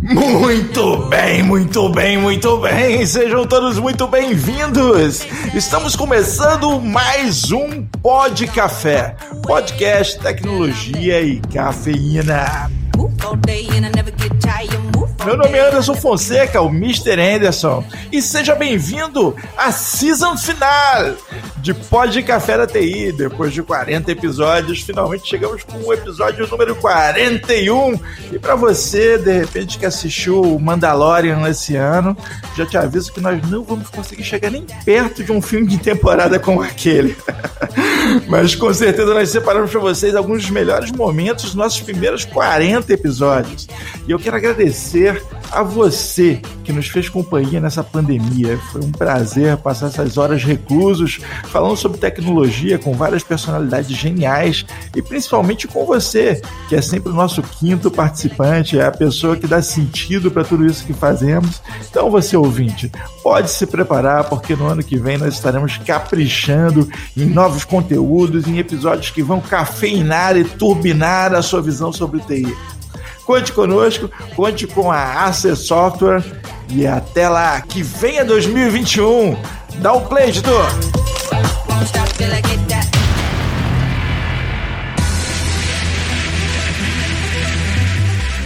Muito bem, muito bem, muito bem. Sejam todos muito bem-vindos. Estamos começando mais um Pod Café, podcast tecnologia e cafeína. Meu nome é Anderson Fonseca, o Mr. Anderson, e seja bem-vindo à season final de Pod Café da TI. Depois de 40 episódios, finalmente chegamos com o episódio número 41. E para você, de repente, que assistiu o Mandalorian esse ano, já te aviso que nós não vamos conseguir chegar nem perto de um filme de temporada como aquele. Mas com certeza nós separamos para vocês alguns dos melhores momentos dos nossos primeiros 40 episódios. E eu quero agradecer a você que nos fez companhia nessa pandemia. Foi um prazer passar essas horas reclusos falando sobre tecnologia com várias personalidades geniais e principalmente com você, que é sempre o nosso quinto participante, é a pessoa que dá sentido para tudo isso que fazemos. Então, você ouvinte, pode se preparar porque no ano que vem nós estaremos caprichando em novos conteúdos, em episódios que vão cafeinar e turbinar a sua visão sobre TI. Conte conosco, conte com a Acer Software e até lá, que venha 2021. Dá o play, editor! Won't stop till I get that.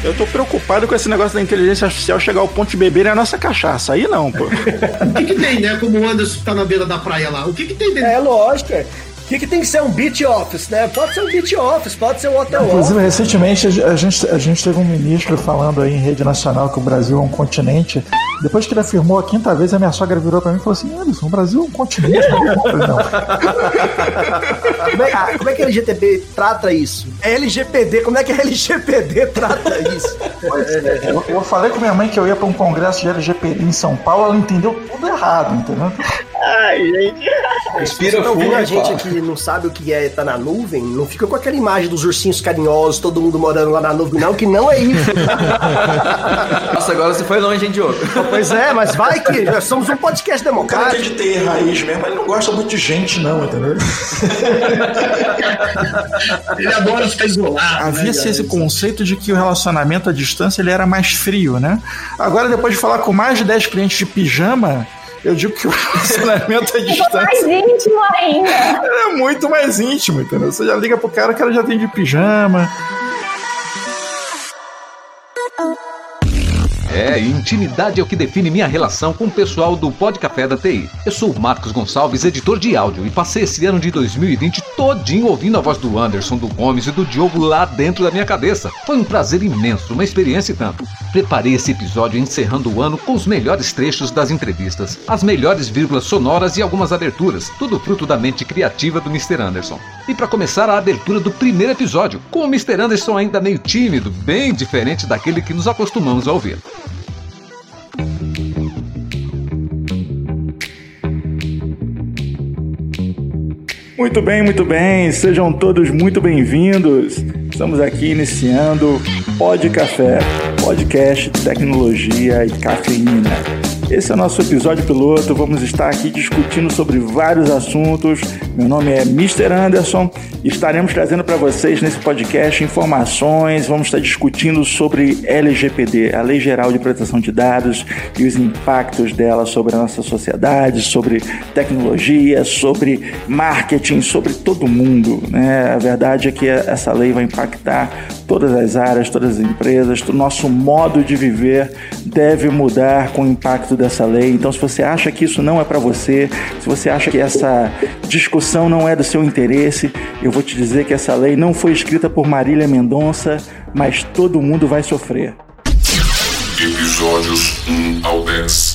Eu tô preocupado com esse negócio da inteligência artificial chegar ao ponto de beber a nossa cachaça. Aí não, pô. O que, que tem, né? Como o Anderson tá na beira da praia lá. O que, que tem dentro? É lógico. é. O que, que tem que ser um beach office, né? Pode ser um beach office, pode ser um hotel Inclusive, office. recentemente a gente, a gente teve um ministro falando aí em rede nacional que o Brasil é um continente. Depois que ele afirmou a quinta vez, a minha sogra virou pra mim e falou assim: Anderson, o Brasil é um continente. Não. Como é, ah, como é que a LGTB trata isso? É LGPD, como é que a LGPD trata isso? Eu, eu falei com minha mãe que eu ia pra um congresso de LGPD em São Paulo, ela entendeu tudo errado, entendeu? Se você tá ouvindo a gente aqui e não sabe o que é estar na nuvem, não fica com aquela imagem dos ursinhos carinhosos, todo mundo morando lá na nuvem, não, que não é isso. Nossa, agora você foi longe, hein, Diogo? Pois é, mas vai que nós somos um podcast O cara que é democrático. de TI raiz mesmo, ele não gosta muito de gente, não, entendeu? Ele adora ficar isolado. Havia-se né? esse conceito de que o relacionamento à distância ele era mais frio, né? Agora, depois de falar com mais de 10 clientes de pijama, eu digo que o relacionamento à mais distância íntimo ainda. é muito mais íntimo, entendeu? Você já liga pro cara, o cara já tem de pijama. É, intimidade é o que define minha relação com o pessoal do Pod Café da TI. Eu sou o Marcos Gonçalves, editor de áudio, e passei esse ano de 2020 todinho ouvindo a voz do Anderson, do Gomes e do Diogo lá dentro da minha cabeça. Foi um prazer imenso, uma experiência e tanto. Preparei esse episódio encerrando o ano com os melhores trechos das entrevistas, as melhores vírgulas sonoras e algumas aberturas, tudo fruto da mente criativa do Mr. Anderson. E para começar a abertura do primeiro episódio, com o Mr. Anderson ainda meio tímido, bem diferente daquele que nos acostumamos a ouvir. Muito bem, muito bem. Sejam todos muito bem-vindos. Estamos aqui iniciando Pod Café, podcast de tecnologia e cafeína. Esse é o nosso episódio piloto. Vamos estar aqui discutindo sobre vários assuntos. Meu nome é Mr. Anderson estaremos trazendo para vocês nesse podcast informações. Vamos estar discutindo sobre LGPD, a Lei Geral de Proteção de Dados, e os impactos dela sobre a nossa sociedade, sobre tecnologia, sobre marketing, sobre todo mundo. Né? A verdade é que essa lei vai impactar todas as áreas, todas as empresas, o nosso modo de viver deve mudar com o impacto dessa lei. Então, se você acha que isso não é para você, se você acha que essa discussão não é do seu interesse, eu vou te dizer que essa lei não foi escrita por Marília Mendonça, mas todo mundo vai sofrer. Episódios 1 ao 10.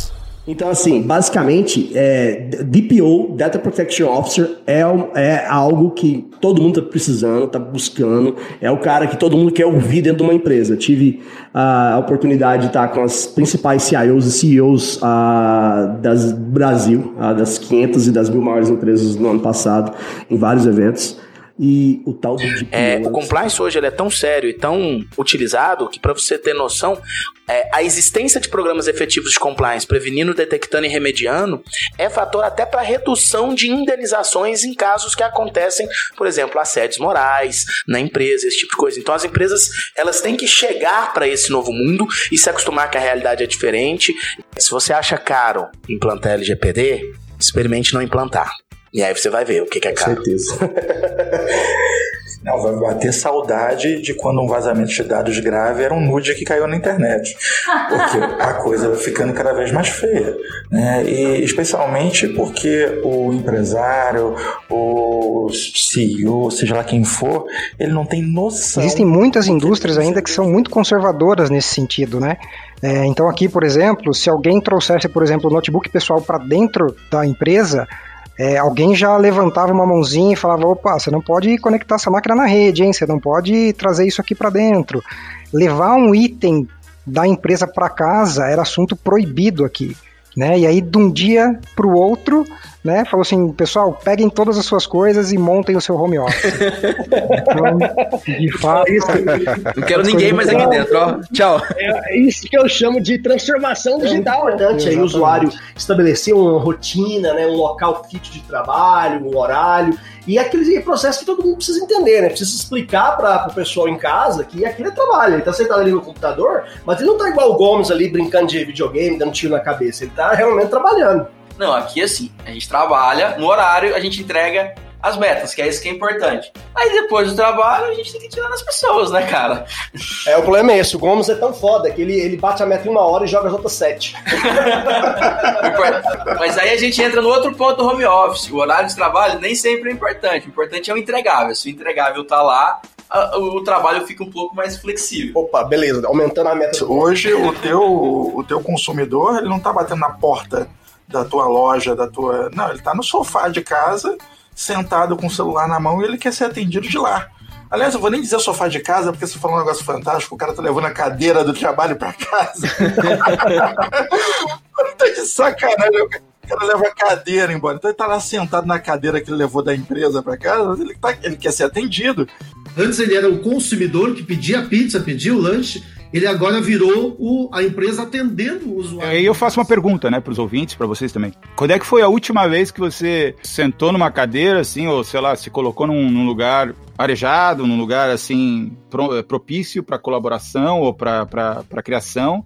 Então, assim, basicamente, é, DPO, Data Protection Officer, é, é algo que todo mundo está precisando, está buscando. É o cara que todo mundo quer ouvir dentro de uma empresa. Tive ah, a oportunidade de estar com as principais CIOs e CEOs ah, das Brasil, ah, das 500 e das mil maiores empresas no ano passado, em vários eventos. E o tal do. É, o compliance hoje ele é tão sério e tão utilizado que, para você ter noção, é, a existência de programas efetivos de compliance, prevenindo, detectando e remediando, é fator até para redução de indenizações em casos que acontecem, por exemplo, assédios morais na empresa, esse tipo de coisa. Então, as empresas elas têm que chegar para esse novo mundo e se acostumar que a realidade é diferente. Se você acha caro implantar LGPD, experimente não implantar. E aí você vai ver o que, que é Com caro. certeza. Não, vai bater saudade de quando um vazamento de dados grave era um nude que caiu na internet. Porque a coisa vai ficando cada vez mais feia. Né? E especialmente porque o empresário, o CEO, seja lá quem for, ele não tem noção. Existem muitas indústrias ainda que são muito conservadoras nesse sentido, né? É, então aqui, por exemplo, se alguém trouxesse, por exemplo, o notebook pessoal para dentro da empresa, é, alguém já levantava uma mãozinha e falava: opa, você não pode conectar essa máquina na rede, hein? Você não pode trazer isso aqui para dentro. Levar um item da empresa para casa era assunto proibido aqui. Né? E aí, de um dia para o outro, né, falou assim: pessoal, peguem todas as suas coisas e montem o seu home office. então, de fato. Não quero ninguém mais aqui dentro, ó. Tchau. É isso que eu chamo de transformação É digital. né? importante aí o usuário estabelecer uma rotina, né, um local fit de trabalho, um horário, e aquele processo que todo mundo precisa entender, né? Precisa explicar para o pessoal em casa que aquilo é trabalho. Ele tá sentado ali no computador, mas ele não tá igual o Gomes ali brincando de videogame, dando tiro na cabeça. Ele tá realmente trabalhando. Não, aqui assim, a gente trabalha, no horário a gente entrega as metas, que é isso que é importante. Aí depois do trabalho a gente tem que tirar nas pessoas, né, cara? É, o problema é esse. O Gomes é tão foda que ele, ele bate a meta em uma hora e joga as outras sete. Mas aí a gente entra no outro ponto do home office. O horário de trabalho nem sempre é importante. O importante é o entregável. Se o entregável tá lá, o trabalho fica um pouco mais flexível. Opa, beleza. Aumentando a meta. Hoje o teu, o teu consumidor ele não está batendo na porta da tua loja, da tua. Não, ele está no sofá de casa, sentado com o celular na mão e ele quer ser atendido de lá. Aliás, eu vou nem dizer sofá de casa, porque você falou um negócio fantástico, o cara tá levando a cadeira do trabalho para casa. tá de sacanagem. O cara leva a cadeira embora. Então ele tá lá sentado na cadeira que ele levou da empresa para casa, ele, tá, ele quer ser atendido. Antes ele era o consumidor que pedia pizza, pedia o lanche. Ele agora virou o- a empresa atendendo o usuário. Aí eu faço uma pergunta, né, pros ouvintes, pra vocês também. Quando é que foi a última vez que você sentou numa cadeira, assim, ou sei lá, se colocou num, num lugar arejado, num lugar, assim, pro- propício pra colaboração ou pra criação,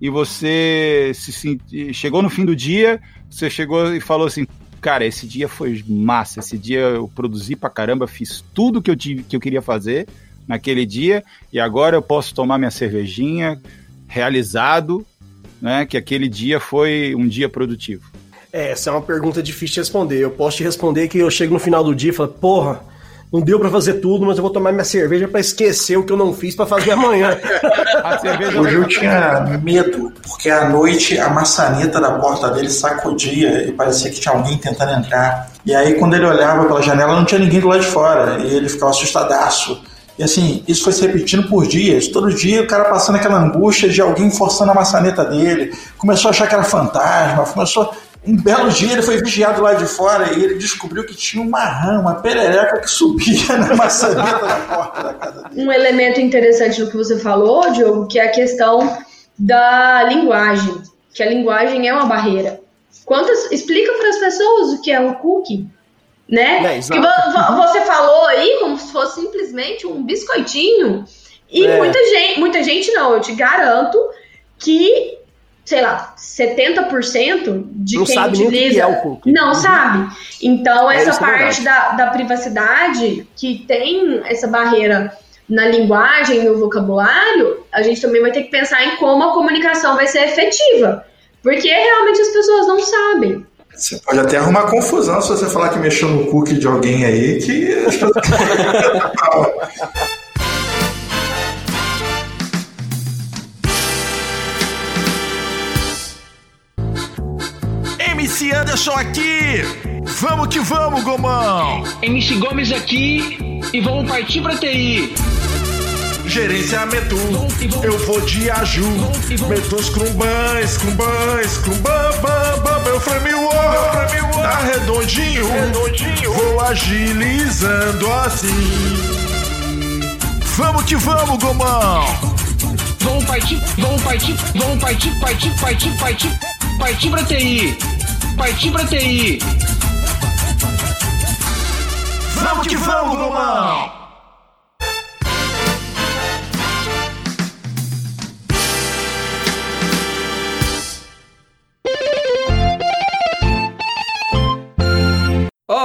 e você se chegou no fim do dia, você chegou e falou assim, cara, esse dia foi massa, esse dia eu produzi pra caramba, fiz tudo que eu, tive, que eu queria fazer naquele dia, e agora eu posso tomar minha cervejinha, realizado, né, que aquele dia foi um dia produtivo. É, essa é uma pergunta difícil de responder. Eu posso te responder que eu chego no final do dia e falo, porra, não deu pra fazer tudo, mas eu vou tomar minha cerveja pra esquecer o que eu não fiz pra fazer amanhã. Hoje eu tinha medo, porque à noite a maçaneta da porta dele sacudia e parecia que tinha alguém tentando entrar. E aí, quando ele olhava pela janela, não tinha ninguém do lado de fora. E ele ficava assustadaço. E assim, isso foi se repetindo por dias. Todo dia o cara passando aquela angústia de alguém forçando a maçaneta dele. Começou a achar que era fantasma. Começou. Um belo dia ele foi vigiado lá de fora e ele descobriu que tinha uma rã, uma perereca que subia na maçaneta da porta da casa dele. um elemento interessante do que você falou, Diogo, que é a questão da linguagem, que a linguagem é uma barreira. Quantas explica para as pessoas o que é um cookie, né? É, que você falou aí como se fosse simplesmente um biscoitinho e É. muita gente, muita gente não, eu te garanto que sei lá, 70% de Não quem sabe utiliza que é o cookie. não sabe. Então, É, essa é parte da, da privacidade que tem essa barreira na linguagem no vocabulário, a gente também vai ter que pensar em como a comunicação vai ser efetiva. Porque realmente as pessoas não sabem. Você pode até arrumar confusão se você falar que mexeu no cookie de alguém aí, que MC Anderson aqui! Vamos que vamos, Gomão! MC Gomes aqui e vamos partir pra TI. Gerenciamento, eu vou de Aju. Meto os crumbãs, crumbãs, crumbam, bam, bam, meu framework. Tá redondinho, vou agilizando assim. Vamos que vamos, Gomão! Vamos partir, vamos partir, vamos partir, partir, partir, partir, partir pra TI. Partir pra TI. Vamos que vamos, Gomão!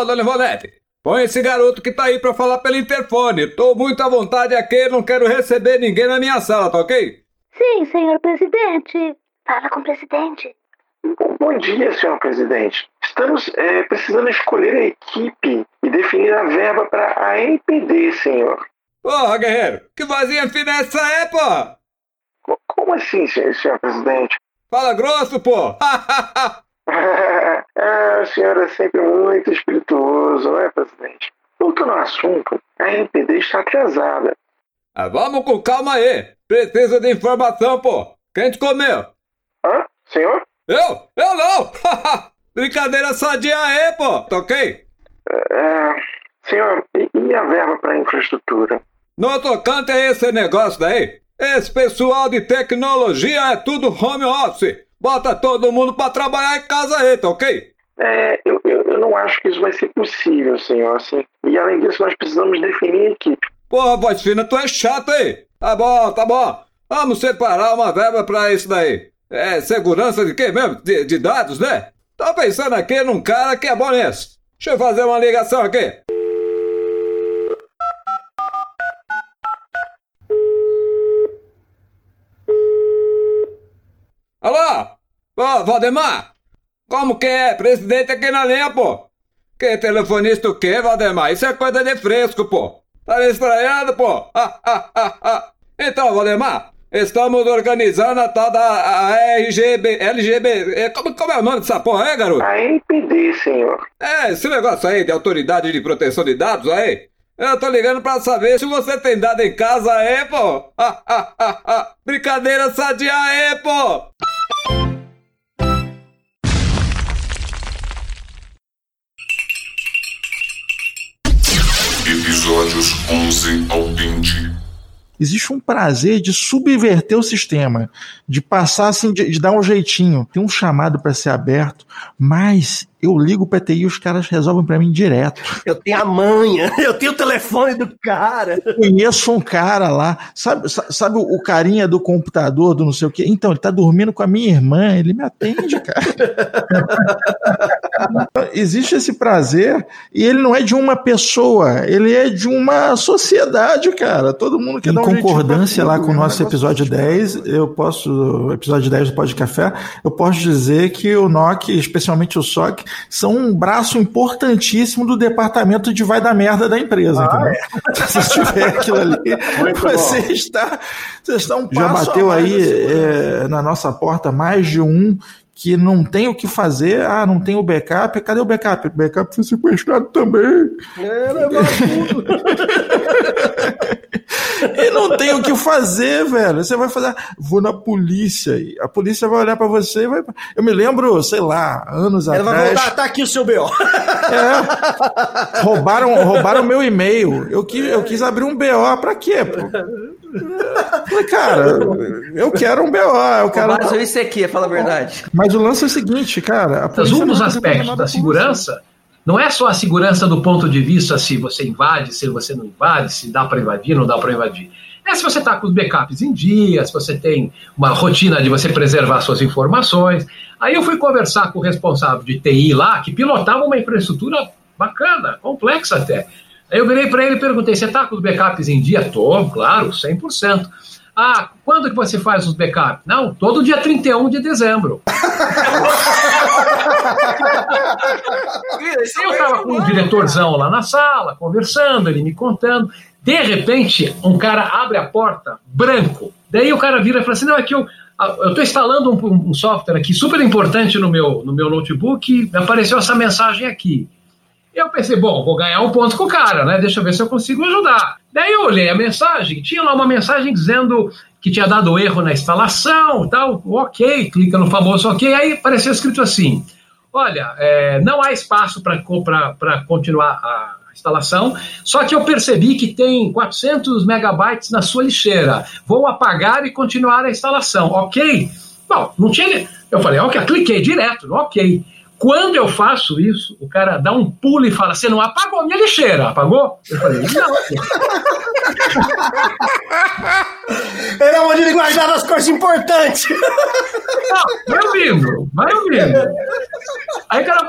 Dona Ivonete, põe esse garoto que tá aí pra falar pelo interfone. Tô muito à vontade aqui, não quero receber ninguém na minha sala, tá ok? Sim, senhor presidente. Fala com o presidente. Bom dia, senhor presidente. Estamos é, precisando escolher a equipe e definir a verba para a NPD, senhor. Porra, guerreiro, que vozinha fina é essa é, pô? Como assim, senhor, senhor presidente? Fala grosso, pô! ah, o senhor é sempre muito espirituoso, não é, presidente? Voltando ao assunto, a NPD está atrasada. Ah, vamos com calma aí. Preciso de informação, pô. Quem te comeu? Hã? Senhor? Eu? Eu não! Brincadeira sadia aí, pô. Toquei? É, senhor, e, e a verba para infraestrutura? No tocante a esse negócio daí, esse pessoal de tecnologia é tudo home office. Bota todo mundo pra trabalhar em casa aí, tá ok? É, eu, eu, eu não acho que isso vai ser possível, senhor. Assim, e além disso, nós precisamos definir a equipe. Porra, voz fina, tu é chato aí. Tá bom, tá bom. Vamos separar uma verba pra isso daí. É segurança de quê mesmo? De, de dados, né? Tô pensando aqui num cara que é bom nisso. Deixa eu fazer uma ligação aqui. Ô, Valdemar? Como que é? Presidente aqui na linha, pô. Que telefonista o quê, Valdemar? Isso é coisa de fresco, pô. Tá me estranhando, pô? Ah, ah, ah, ah. Então, Valdemar, estamos organizando a tal da a RGB, LGB. é, Como, como é o nome dessa porra aí, garoto? A NPD, senhor. É, esse negócio aí de autoridade de proteção de dados aí. Eu tô ligando pra saber se você tem dado em casa aí, pô. Ah, ah, ah, ah. Brincadeira sadia aí, pô. Episódios 11 ao 20. Existe um prazer de subverter o sistema, de passar assim, de, de dar um jeitinho. Tem um chamado para ser aberto, mas eu ligo o PTI e os caras resolvem para mim direto. Eu tenho a manha, eu tenho o telefone do cara. Conheço um cara lá, sabe, sa- sabe o o carinha do computador, do não sei o quê? Então, ele tá dormindo com a minha irmã, ele me atende, cara. Existe esse prazer e ele não é de uma pessoa, ele é de uma sociedade, cara. Todo mundo quer Em dar um concordância lá com o é um nosso episódio demais. 10, eu posso, episódio 10 do Pode Café, eu posso dizer que o NOC, especialmente o SOC, são um braço importantíssimo do departamento de vai da merda da empresa, entendeu? Se tiver aquilo ali, Muito você bom. está, você está um Já bateu aí é, na nossa porta mais de um que não tem o que fazer, ah, não tem o backup, cadê o backup? O backup foi sequestrado também. É, levar tudo. E não tem o que fazer, velho. Você vai fazer, vou na polícia. E a polícia vai olhar pra você e vai. Eu me lembro, sei lá, anos Ela vai atrás. voltar, tá aqui o seu BO. Roubaram, roubaram meu e-mail. Eu quis, eu quis abrir um BO pra quê, pô? Falei, cara, eu quero um BO, eu quero. Mas eu isso aqui, fala a verdade. Mas o lance é o seguinte, cara. Mas um dos vai aspectos da segurança não é só a segurança do ponto de vista se você invade, se você não invade, se dá para invadir, não dá para invadir. É se você está com os backups em dia, se você tem uma rotina de você preservar suas informações. Aí eu fui conversar com o responsável de TI lá, que pilotava uma infraestrutura bacana, complexa até. Aí eu virei para ele e perguntei: você está com os backups em dia? Tô, claro, 100%. Ah, quando que você faz os backups? Não, todo dia 31 de dezembro. Eu estava com um diretorzão lá na sala, conversando, ele me contando. De repente, um cara abre a porta, branco. Daí o cara vira e fala assim: Não, é que eu eu estou instalando um, um software aqui super importante no meu, no meu notebook e apareceu essa mensagem aqui. Eu pensei, bom, vou ganhar um ponto com o cara, né? Deixa eu ver se eu consigo ajudar. Daí eu olhei a mensagem, tinha lá uma mensagem dizendo que tinha dado erro na instalação tal. Ok, clica no famoso ok. Aí apareceu escrito assim: olha, é, não há espaço para continuar a instalação, só que eu percebi que tem 400 megabytes na sua lixeira. Vou apagar e continuar a instalação, ok? Bom, não tinha. Eu falei, ok, cliquei direto, ok. Quando eu faço isso, o cara dá um pulo e fala: Você não apagou minha lixeira? Apagou? Eu falei: Não. Era é onde ele guardava as coisas importantes. Não, vai ouvindo, vai ouvindo. Aí o cara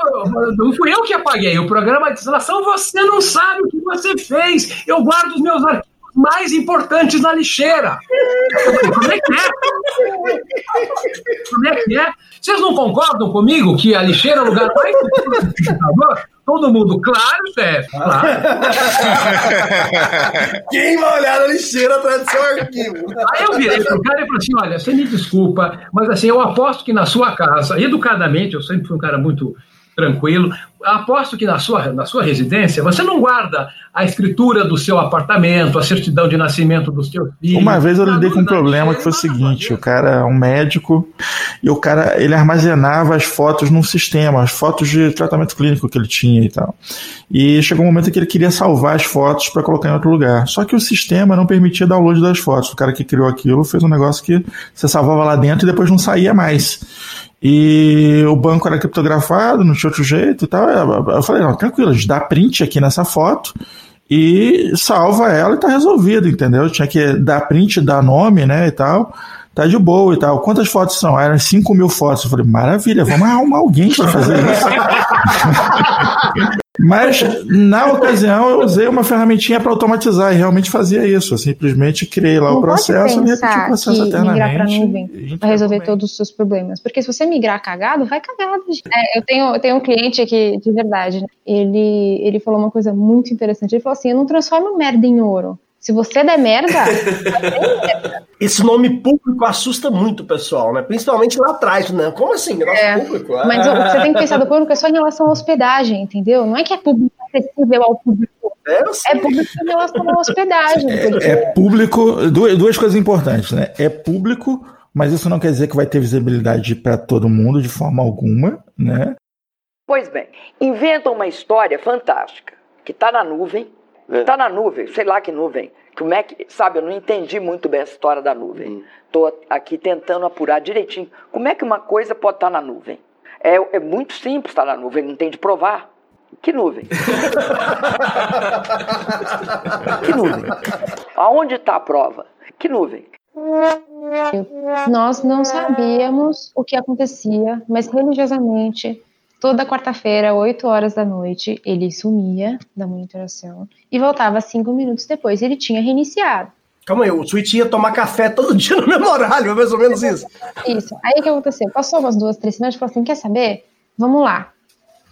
Não fui eu que apaguei. O programa de instalação, você não sabe o que você fez. Eu guardo os meus arquivos mais importantes na lixeira. Como é que é? Como é que é? Vocês não concordam comigo que a lixeira é o lugar mais importante do? Todo mundo, claro, chefe, claro. Quem vai olhar na lixeira atrás do seu arquivo? Aí eu virei pro cara e falei assim: olha, você me desculpa, mas assim, eu aposto que na sua casa, educadamente, eu sempre fui um cara muito tranquilo. Aposto que na sua, na sua residência você não guarda a escritura do seu apartamento, a certidão de nascimento dos seus filhos. Uma vez eu lidei com um problema que foi o seguinte: o cara é um médico e o cara ele armazenava as fotos num sistema, as fotos de tratamento clínico que ele tinha e tal. E chegou um momento em que ele queria salvar as fotos para colocar em outro lugar. Só que o sistema não permitia download das fotos. O cara que criou aquilo fez um negócio que você salvava lá dentro e depois não saía mais. E o banco era criptografado, não tinha outro jeito e tal. Eu falei, não, tranquilo, a gente dá print aqui nessa foto e salva ela e tá resolvido, entendeu? Tinha que dar print, dar nome, né, e tal. Tá de boa e tal. Quantas fotos são? Ah, eram 5 mil fotos. Eu falei, maravilha, vamos arrumar alguém para fazer isso. Mas na ocasião eu usei uma ferramentinha para automatizar e realmente fazia isso. Eu simplesmente criei lá Não o processo e repeti o processo que migrar para nuvem vai resolver todos os seus problemas. Porque se você migrar cagado, vai cagado. É, eu, tenho, eu tenho um cliente aqui, de verdade, né? ele, ele falou uma coisa muito interessante. Ele falou assim: eu não transformo merda em ouro. Se você der merda, Esse nome público assusta muito o pessoal, né? Principalmente lá atrás, né? Como assim? Negócio É, público? mas o que você tem que pensar do público é só em relação à hospedagem, entendeu? Não é que é público acessível ao público. É público em relação à hospedagem. porque- É público, duas, duas coisas importantes, né? É público, mas isso não quer dizer que vai ter visibilidade para todo mundo de forma alguma, né? Pois bem, inventam uma história fantástica, que está na nuvem, está na nuvem, sei lá que nuvem. Como é que, sabe, eu não entendi muito bem essa história da nuvem. Estou aqui tentando apurar direitinho. Como é que uma coisa pode estar na nuvem? É, é muito simples estar na nuvem, não tem de provar. Que nuvem? que nuvem? Aonde está a prova? Que nuvem? Nós não sabíamos o que acontecia, mas religiosamente, toda quarta-feira, 8 horas da noite, ele sumia da monitoração e voltava cinco minutos depois. Ele tinha reiniciado. Calma aí, o Switch ia tomar café todo dia no mesmo horário, é mais ou menos isso. Isso. Aí o que aconteceu? Passou umas duas, três semanas e falou assim: quer saber? Vamos lá.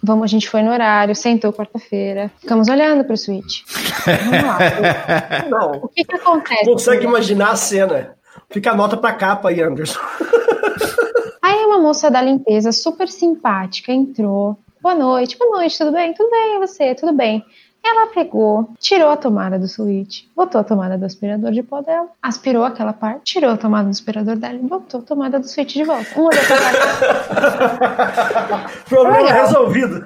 Vamos, a gente foi no horário, sentou quarta-feira, ficamos olhando pro Switch. Vamos lá. Não. O que que acontece? Consegue imaginar a cena. Fica a nota pra capa aí, Anderson. Moça da limpeza, super simpática, entrou. Boa noite, boa noite, tudo bem? Tudo bem, e você? Tudo bem. Ela pegou, tirou a tomada do switch, botou a tomada do aspirador de pó dela, aspirou aquela parte, tirou a tomada do aspirador dela e botou a tomada do switch de volta. Um olhou pra cara. Problema Legal. resolvido.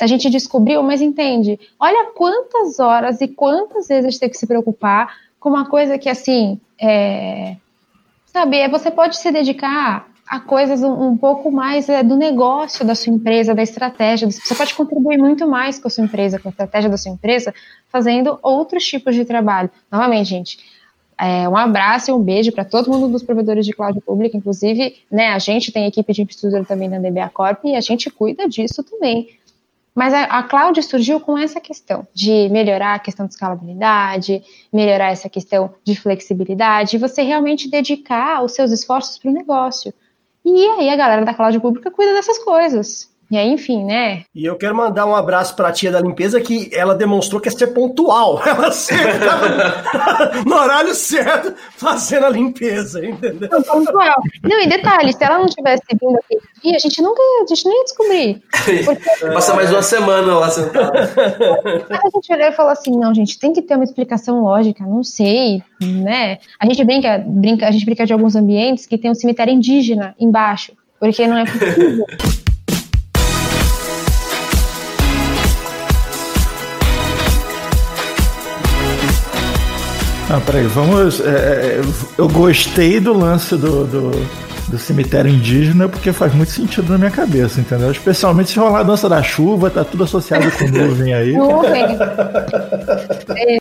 A gente descobriu, mas entende? Olha quantas horas e quantas vezes a gente tem que se preocupar com uma coisa que, assim, é, sabe, é, você pode se dedicar a coisas um, pouco mais é, do negócio da sua empresa, da estratégia. Você pode contribuir muito mais com a sua empresa, com a estratégia da sua empresa, fazendo outros tipos de trabalho. Novamente, gente, é, um abraço e um beijo para todo mundo dos provedores de cloud pública, inclusive, né, a gente tem equipe de infraestrutura também na DBA Corp e a gente cuida disso também. Mas a, a cloud surgiu com essa questão de melhorar a questão de escalabilidade, melhorar essa questão de flexibilidade, e você realmente dedicar os seus esforços para o negócio. E aí a galera da cloud pública cuida dessas coisas. E aí, enfim, né? E eu quero mandar um abraço pra tia da limpeza que ela demonstrou que é ser pontual. Ela sempre tava no horário certo fazendo a limpeza, entendeu? Não, pontual. Não, e detalhe, se ela não tivesse vindo aquele dia, a gente nunca a gente não ia descobrir. Passa mais uma semana lá sentado. Aí a gente olhou e falou assim: não, gente, tem que ter uma explicação lógica, não sei, né? A gente brinca, brinca, a gente brinca de alguns ambientes que tem um cemitério indígena embaixo. Porque não é possível. Ah, peraí, vamos. é, é, eu gostei do lance do, do, do cemitério indígena porque faz muito sentido na minha cabeça, entendeu? Especialmente se rolar a dança da chuva, tá tudo associado com nuvem aí. Nuvem.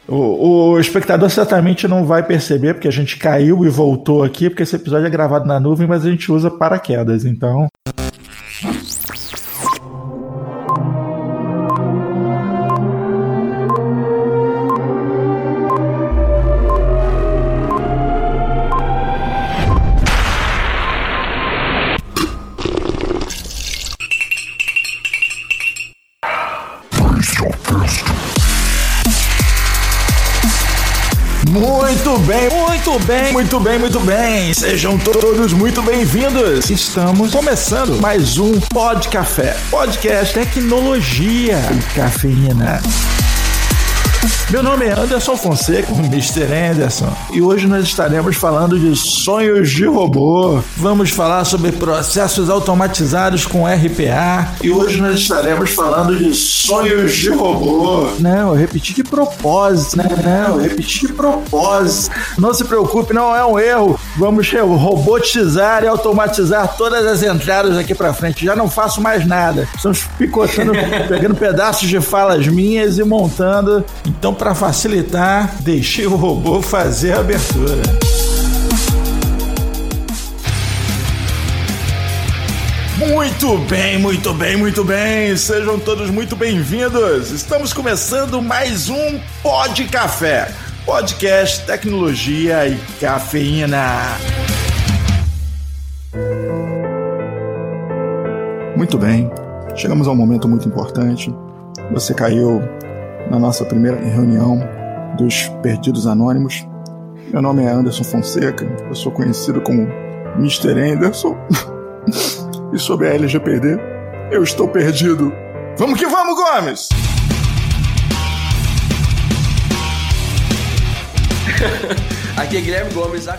O, o espectador certamente não vai perceber, porque a gente caiu e voltou aqui, porque esse episódio é gravado na nuvem, mas a gente usa paraquedas, então. Muito bem, muito bem, muito bem. Sejam todos muito bem-vindos. Estamos começando mais um Pod Café, podcast tecnologia e cafeína. Meu nome é Anderson Fonseca, Mr. Anderson, e hoje nós estaremos falando de sonhos de robô. Vamos falar sobre processos automatizados com RPA, e hoje nós estaremos falando de sonhos de robô. Não, eu repeti de propósito, né? Não, eu repeti de propósito. Não se preocupe, não é um erro. Vamos robotizar e automatizar todas as entradas aqui pra frente. Já não faço mais nada. Estamos picotando, pegando pedaços de falas minhas e montando. Então, para facilitar, deixei o robô fazer a abertura. Muito bem, muito bem, muito bem. Sejam todos muito bem-vindos. Estamos começando mais um Pod Café, podcast tecnologia e cafeína. Muito bem. Chegamos a um momento muito importante. Você caiu na nossa primeira reunião dos Perdidos Anônimos. Meu nome é Anderson Fonseca, eu sou conhecido como Mr. Anderson. e sobre a LGPD, eu estou perdido. Vamos que vamos, Gomes! Aqui é Guilherme Gomes, a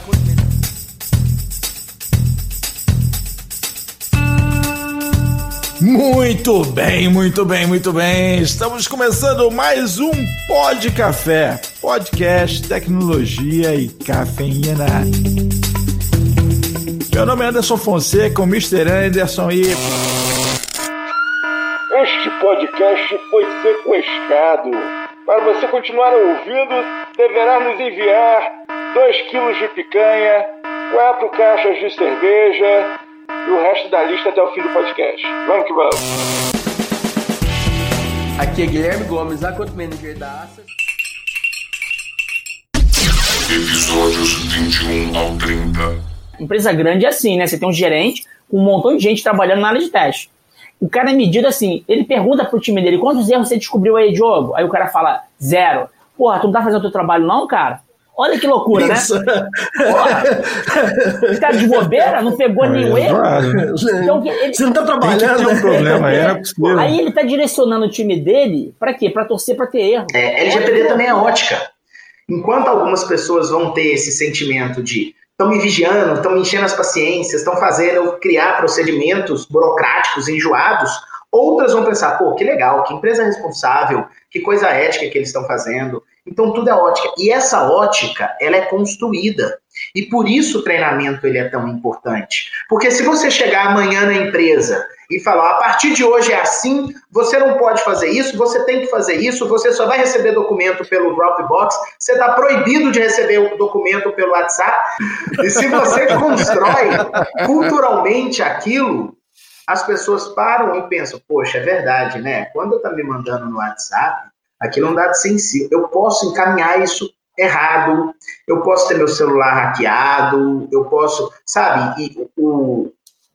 Muito bem, muito bem, muito bem. Estamos começando mais um Pod Café, podcast, tecnologia e cafeína. Meu nome é Anderson Fonseca, o Mr. Anderson e Este podcast foi sequestrado. Para você continuar ouvindo, deverá nos enviar 2 quilos de picanha, 4 caixas de cerveja e o resto da lista até o fim do podcast. Vamos que vamos. Aqui é Guilherme Gomes, a Conta Manager da Aça. Episódios 21 ao 30. Empresa grande é assim, né? Você tem um gerente com um montão de gente trabalhando na área de teste. O cara é medido assim, ele pergunta pro time dele, quantos erros você descobriu aí, Diogo? Aí o cara fala, zero. Porra, tu não tá fazendo o teu trabalho não, cara? Olha que loucura, Isso. né? Porra, esse cara de bobeira não pegou nenhum erro. Então, que ele- Você não tá trabalhando. Tem um problema aí, não é possível. Aí ele tá direcionando o time dele pra quê? Pra torcer pra ter erro. É, LGPD também é ótica. Enquanto algumas pessoas vão ter esse sentimento de estão me vigiando, estão me enchendo as paciências, estão fazendo eu criar procedimentos burocráticos enjoados, outras vão pensar, pô, que legal, que empresa responsável, que coisa ética que eles estão fazendo. Então tudo é ótica. E essa ótica, ela é construída. E por isso o treinamento ele é tão importante. Porque se você chegar amanhã na empresa e falar, a partir de hoje é assim, você não pode fazer isso, você tem que fazer isso, você só vai receber documento pelo Dropbox, você está proibido de receber o documento pelo WhatsApp. E se você constrói culturalmente aquilo, as pessoas param e pensam, poxa, é verdade, né? Quando está me mandando no WhatsApp, aquilo é um dado sensível. Eu posso encaminhar isso errado, eu posso ter meu celular hackeado, eu posso, sabe, e o,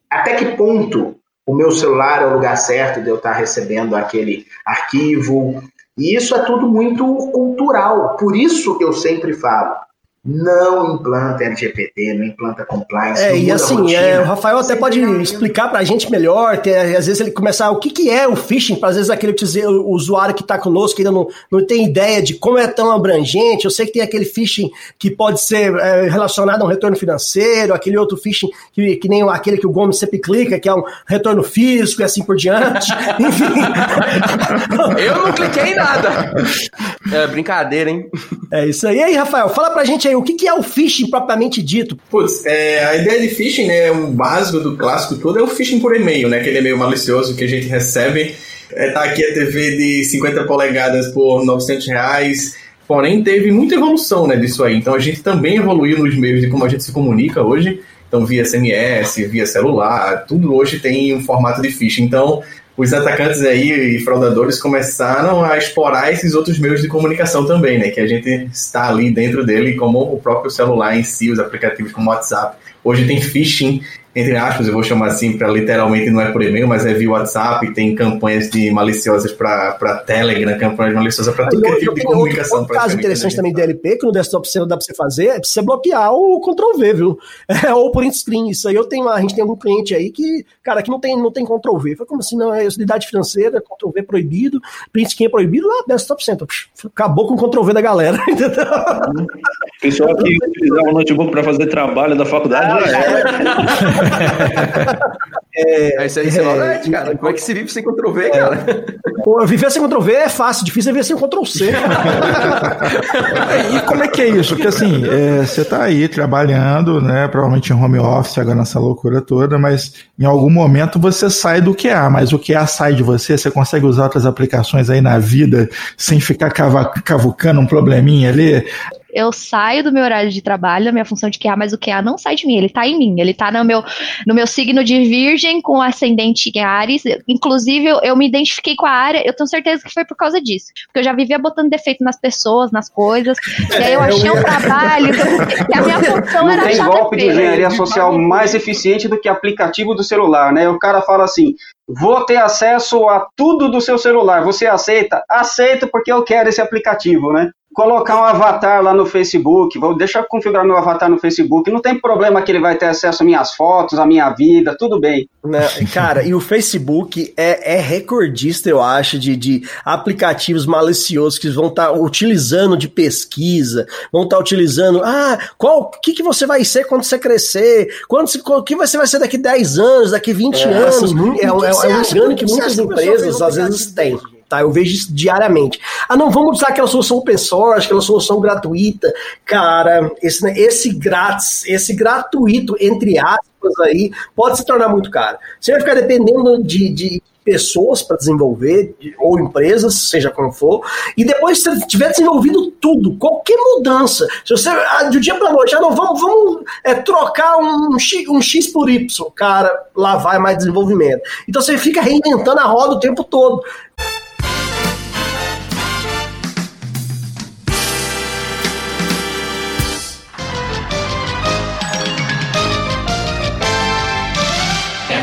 até que ponto o meu celular é o lugar certo de eu estar recebendo aquele arquivo. E isso é tudo muito cultural. Por isso que eu sempre falo, não implanta LGPD, não implanta compliance. É, e a assim, é, o Rafael até pode explicar pra gente melhor, ter, às vezes ele começar o que, que é o phishing, para às vezes aquele dizer, o usuário que está conosco que ainda não, não tem ideia de como é tão abrangente. Eu sei que tem aquele phishing que pode ser é, relacionado a um retorno financeiro, aquele outro phishing que, que nem aquele que o Gomes sempre clica, que é um retorno físico e assim por diante. Enfim. Eu não cliquei em nada. É brincadeira, hein? É isso aí. E aí, Rafael, fala pra gente o que, que é o phishing propriamente dito? Putz, é, a ideia de phishing, né, o básico do clássico todo é o phishing por e-mail, né, aquele e-mail malicioso que a gente recebe. É, tá aqui a TV de 50 polegadas por 900 reais, porém teve muita evolução, né, disso aí. Então a gente também evoluiu nos meios de como a gente se comunica hoje. Então via SMS, via celular, tudo hoje tem um formato de phishing. Então os atacantes aí e fraudadores começaram a explorar esses outros meios de comunicação também, né? Que a gente está ali dentro dele, como o próprio celular em si, os aplicativos como WhatsApp. Hoje tem phishing, entre aspas, eu vou chamar assim, para literalmente não é por e-mail, mas é via WhatsApp, tem campanhas de maliciosas para Telegram, campanhas maliciosas para tudo que é tipo de comunicação. Outro caso interessante também de DLP, que no desktop você não dá para você fazer, é você bloquear o Ctrl V, viu? É, ou print screen. Isso aí eu tenho, a gente tem algum cliente aí que, cara, que não tem, não tem Ctrl V. Foi como assim, não, é unidade financeira, Ctrl V proibido, print screen é proibido, lá, desktop center. Acabou com o Ctrl V da galera, entendeu? Pessoal que utilizava o notebook para fazer trabalho da faculdade já era. É, isso aí, é, cara. Como é que se vive sem Ctrl V, cara? Pô, viver sem Ctrl V é fácil, difícil é viver sem Ctrl C. E como é que é isso? Porque assim, é, você tá aí trabalhando, né? Provavelmente em home office, agora nessa loucura toda, mas em algum momento você sai do QA, mas o QA sai de você, você consegue usar outras aplicações aí na vida sem ficar cava, cavucando um probleminha ali. Eu saio do meu horário de trabalho, da minha função de QA, mas o QA não sai de mim, ele tá em mim, ele tá no meu, no meu signo de virgem com ascendente em Ares, inclusive eu, eu me identifiquei com a área, eu tenho certeza que foi por causa disso, porque eu já vivia botando defeito nas pessoas, nas coisas, e aí eu achei um trabalho que, a minha função Não era tem golpe de engenharia social mais eficiente do que aplicativo do celular, né? O cara fala assim: vou ter acesso a tudo do seu celular. Você aceita? Aceito porque eu quero esse aplicativo, né? Colocar um avatar lá no Facebook, vou deixar eu configurar meu avatar no Facebook. Não tem problema que ele vai ter acesso às minhas fotos, à minha vida, tudo bem. Né, Cara, e o Facebook é, é recordista, eu acho, de, de aplicativos maliciosos que vão estar utilizando de pesquisa, vão estar utilizando, ah, qual, o que, que você vai ser quando você crescer? Quando que você vai ser daqui 10 anos, daqui 20 É, anos? assim, é, o que é, que é você um engano que que muitas empresas às vezes têm. Tá, eu vejo isso diariamente. Ah, não, vamos usar aquela solução open source, aquela solução gratuita. Cara, esse, né, esse grátis, esse gratuito, entre aspas, aí, pode se tornar muito caro. Você vai ficar dependendo de, de pessoas para desenvolver, de- ou empresas, seja como for, e depois se tiver desenvolvido tudo, qualquer mudança, se você, ah, do dia para noite, ah, não, vamos, vamos é, trocar um X, um X por Y, cara, lá vai mais desenvolvimento. Então você fica reinventando a roda o tempo todo.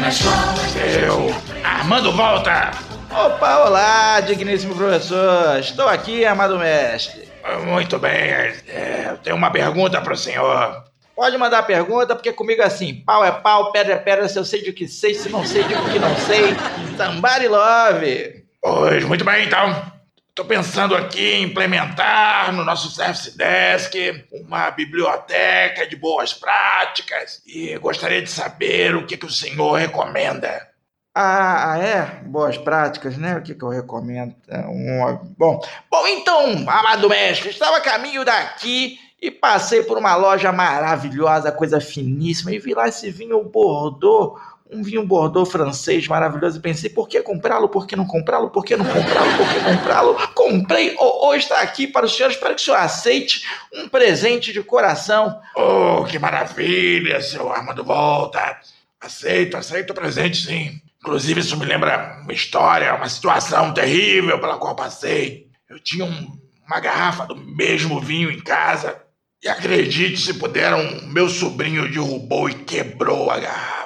Eu, Armando Volta! Opa, olá, digníssimo professor. Estou aqui, amado mestre. Muito bem, é, eu tenho uma pergunta para o senhor. Pode mandar pergunta, porque comigo é assim: pau é pau, pedra é pedra, se eu sei de que sei, se não sei, digo que não sei. Somebody love. Pois, muito bem, então. Estou pensando aqui em implementar no nosso Service Desk uma biblioteca de boas práticas e gostaria de saber o que, que o senhor recomenda. Ah, ah, é? Boas práticas, né? O que, que eu recomendo? É uma- Bom, bom, então, amado mestre, estava a caminho daqui e passei por uma loja maravilhosa, coisa finíssima, e vi lá esse vinho Bordeaux, um vinho Bordeaux francês maravilhoso, e pensei, por que comprá-lo? Por que não comprá-lo? Por que não comprá-lo? Por que comprá-lo? Comprei, ou está aqui para o senhor, espero que o senhor aceite um presente de coração. Oh, que maravilha, seu Armando Volta. Aceito, aceito o presente, sim. Inclusive, isso me lembra uma história, uma situação terrível pela qual passei. Eu tinha um- uma garrafa do mesmo vinho em casa. E acredite se puderam, meu sobrinho derrubou e quebrou a garrafa.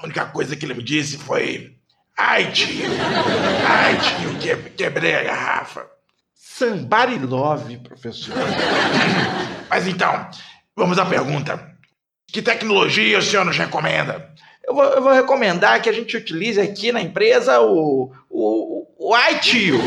A única coisa que ele me disse foi: Ai, tio, ai, tio, que- quebrei a garrafa. Somebody love, professor. Mas então, Vamos à pergunta. Que tecnologia o senhor nos recomenda? Eu vou, eu vou recomendar que a gente utilize aqui na empresa o, o, o iTio.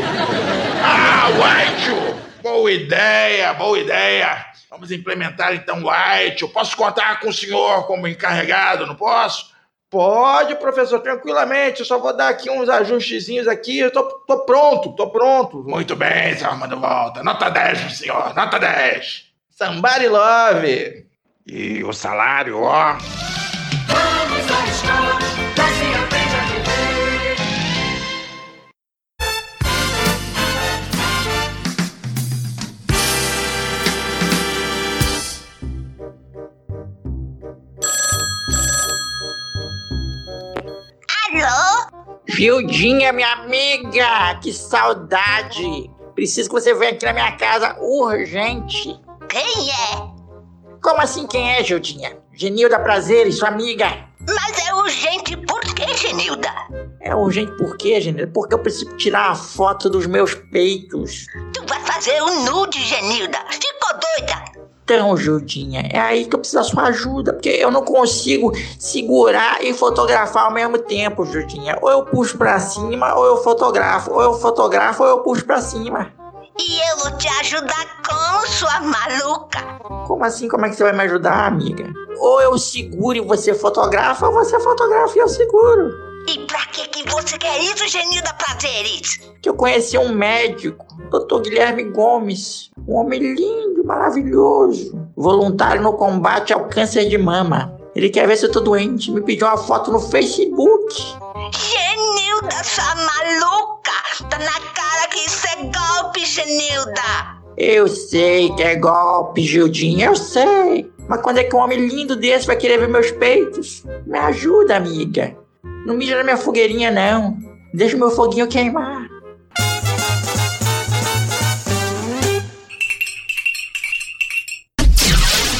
Ah, o iTio! Boa ideia, boa ideia. Vamos implementar então o iTio. Posso contar com o senhor como encarregado, não posso? Pode, professor, tranquilamente. Eu só vou dar aqui uns ajustezinhos aqui. Eu tô, tô pronto, tô pronto. Muito bem, senhor Armando Volta. Nota 10, senhor. Nota 10. Somebody love. E o salário, ó. Alô? Gildinha, minha amiga, que saudade. Preciso que você venha aqui na minha casa urgente. Quem é? Como assim quem é, Gildinha? Genilda Prazeres, sua amiga. Mas é urgente por quê, Genilda? É urgente por quê, Genilda? Porque eu preciso tirar uma foto dos meus peitos. Tu vai fazer um nude, Genilda. Ficou doida? Então, Judinha, é aí que eu preciso da sua ajuda, porque eu não consigo segurar e fotografar ao mesmo tempo, Judinha. Ou eu puxo pra cima, ou eu fotografo. Ou eu fotografo, ou eu puxo pra cima. E eu vou te ajudar como, sua maluca? Como assim? Como é que você vai me ajudar, amiga? Ou eu seguro e você fotografa, ou você fotografa e eu seguro. E pra que que você quer isso, Genilda Prazeres? Que eu conheci um médico, Dr. Guilherme Gomes. Um homem lindo, maravilhoso. Voluntário no combate ao câncer de mama. Ele quer ver se eu tô doente. Me pediu uma foto no Facebook. Genilda, sua maluca! Tá na cara que isso é golpe, Genilda! Eu sei que é golpe, Gildinha, eu sei. Mas quando é que um homem lindo desse vai querer ver meus peitos? Me ajuda, amiga. Não mija na minha fogueirinha, não. Deixa o meu foguinho queimar.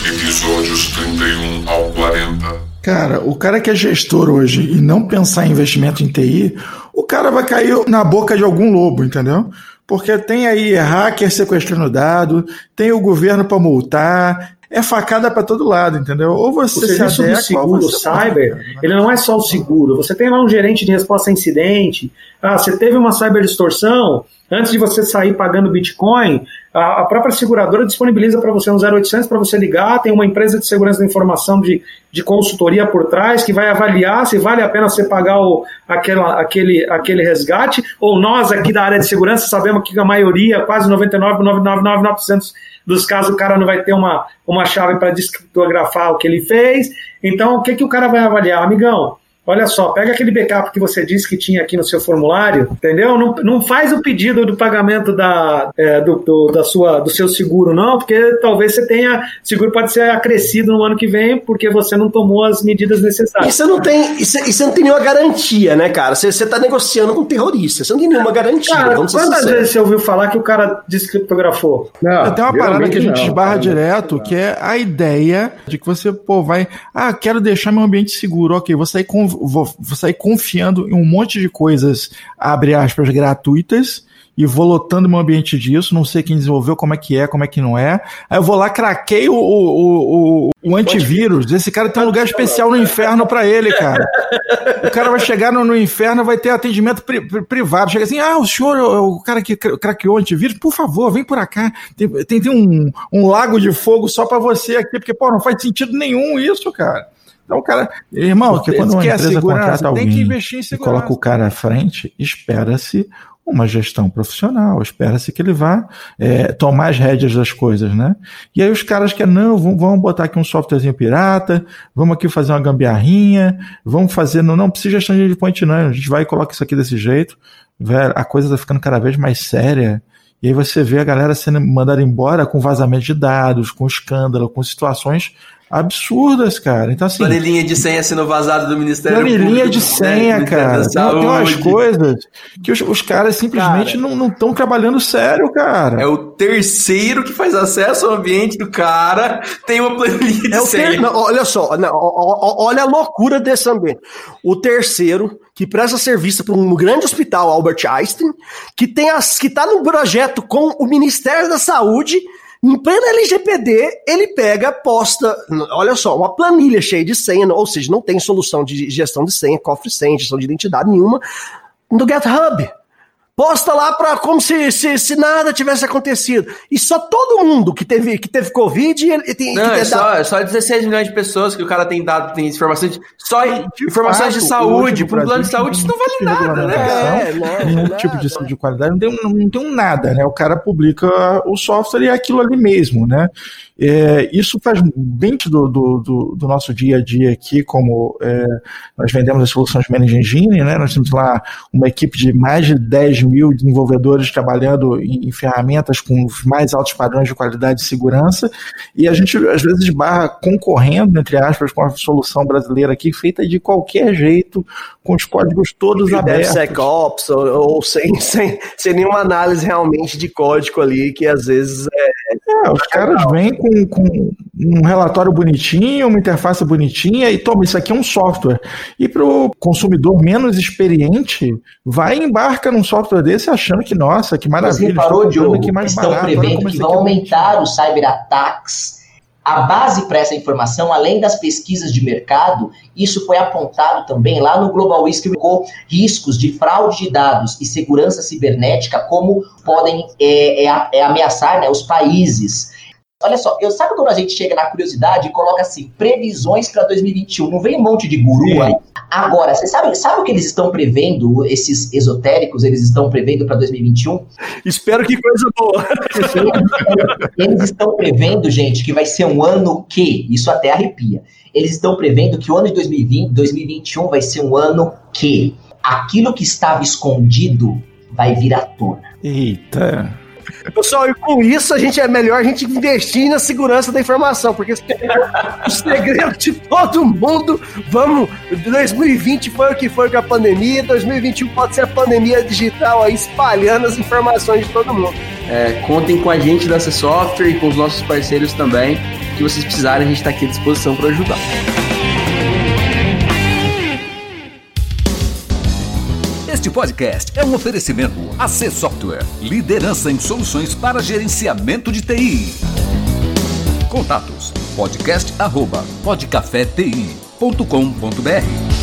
Episódios 31 ao 40. Cara, o cara que é gestor hoje e não pensar em investimento em TI, o cara vai cair na boca de algum lobo, entendeu? Porque tem aí hacker sequestrando dado, tem o governo para multar, é facada para todo lado, entendeu? Ou você o serviço se adequa, do seguro cyber, ele não é só o seguro. Você tem lá um gerente de resposta a incidente. Ah, você teve uma cyber distorção. Antes de você sair pagando Bitcoin, a, própria seguradora disponibiliza para você um 0800 para você ligar. Tem uma empresa de segurança da informação de, de consultoria por trás que vai avaliar se vale a pena você pagar o, aquela, aquele, aquele resgate. Ou nós aqui da área de segurança sabemos que a maioria, quase 99,999% dos casos, o cara não vai ter uma, uma chave para descriptografar o que ele fez. Então, o que, que o cara vai avaliar? Amigão, olha só, pega aquele backup que você disse que tinha aqui no seu formulário, entendeu? Não, não faz o pedido do pagamento da, é, do, do, da sua, do seu seguro, não, porque talvez você tenha. Seguro pode ser acrescido no ano que vem porque você não tomou as medidas necessárias. E você não tem, e você, e você não tem nenhuma garantia, né, cara? Você, você tá negociando com um terrorista, você não tem nenhuma garantia. Cara, vamos quantas vezes você ouviu falar que o cara descriptografou? Tem uma parada que a gente esbarra direto, que é a ideia de que você, pô, vai. Ah, quero deixar meu ambiente seguro. Ok, vou sair, con- vou, vou sair confiando em um monte de coisas, abre aspas, gratuitas. E vou lotando meu ambiente disso, não sei quem desenvolveu, como é que é, como é que não é. Aí eu vou lá, craquei o, o, o, o antivírus. Esse cara tem um lugar especial no inferno pra ele, cara. O cara vai chegar no, no inferno, vai ter atendimento pri- pri- privado. Chega assim, ah, o senhor é o cara que cra- craqueou o antivírus, por favor, vem por cá. Tem, tem, tem um, um lago de fogo só pra você aqui, porque, pô, não faz sentido nenhum isso, cara. Então, o cara, irmão, Porque que quando uma empresa contrata tem que alguém investir em e segurança. coloca o cara à frente, espera-se uma gestão profissional, espera-se que ele vá é, tomar as rédeas das coisas, né? E aí os caras querem, não, vamos, vamos botar aqui um softwarezinho pirata, vamos aqui fazer uma gambiarrinha, vamos fazer, não, não precisa gestão de point não, a gente vai e coloca isso aqui desse jeito, velho, a coisa tá ficando cada vez mais séria, e aí você vê a galera sendo mandada embora com vazamento de dados, com escândalo, com situações absurdas, cara. Então, assim. Planilhinha de senha sendo vazada do Ministério Planilhinha Público, de né, senha, Ministério cara. Tem, tem umas coisas que os, os caras simplesmente não estão trabalhando sério, cara. É o terceiro que faz acesso ao ambiente do cara, tem uma planilha de É senha. ter... não, olha só, não, ó- ó- olha a loucura desse ambiente. O terceiro, que presta serviço para um grande hospital, Albert Einstein, que tem as, que está num projeto com o Ministério da Saúde Em plena LGPD, ele pega, posta, olha só, uma planilha cheia de senha, ou seja, não tem solução de gestão de senha, cofre senha, gestão de identidade nenhuma, no GitHub. Posta lá para como se, se, se, nada tivesse acontecido. E só todo mundo que teve, que teve Covid. Ele tem, não, que é, só, é só 16 milhões de pessoas que o cara tem dado, tem informações de, só de informações fato, de saúde. Para um plano de saúde, isso não vale nada, né? É, não, nenhum não, tipo de saúde de qualidade, não tem, não tem um nada, né? O cara publica o software e é aquilo ali mesmo, né? É, isso faz bem do, do, do, do, nosso dia a dia aqui, como é, nós vendemos as soluções Managing Engine, né? Nós temos lá uma equipe de mais de 10 mil desenvolvedores trabalhando em, em, ferramentas com os mais altos padrões de qualidade e segurança, e a gente às vezes barra concorrendo, entre aspas, com a solução brasileira aqui, feita de qualquer jeito, com os códigos todos de abertos. DevSecOps, ou, ou sem, sem, sem nenhuma análise realmente de código ali, que às vezes é. É os caras vêm com, com um relatório bonitinho, uma interface bonitinha, e toma, isso aqui é um software. E para o consumidor menos experiente, vai e embarca num software desse achando que, nossa, que maravilha. Você reparou, Diogo, que mais estão barato, prevendo que vão é aumentar os cyberataques a base para essa informação, além das pesquisas de mercado, isso foi apontado também lá no Global Risk Report, riscos de fraude de dados e segurança cibernética, como podem é, é, é ameaçar né, os países. Olha só, eu sabe quando a gente chega na curiosidade e coloca assim, previsões para 2021, não vem um monte de guru aí? Agora, você sabe, sabe o que eles estão prevendo, esses esotéricos, eles estão prevendo para 2021? Espero que coisa boa. Eles estão prevendo, gente, que vai ser um ano que, isso até arrepia, eles estão prevendo que o ano de 2020, 2021 vai ser um ano que aquilo que estava escondido vai vir à tona. Eita. Pessoal, e com isso a gente é melhor a gente investir na segurança da informação, porque o segredo de todo mundo, vamos, 2020 foi o que foi com a pandemia, 2021 pode ser a pandemia digital aí espalhando as informações de todo mundo. É, contem com a gente dessa software e com os nossos parceiros também, que vocês precisarem, a gente está aqui à disposição para ajudar. Este podcast é um oferecimento AC Software, liderança em soluções para gerenciamento de TI. Contatos: podcast@podcafeti.com.br.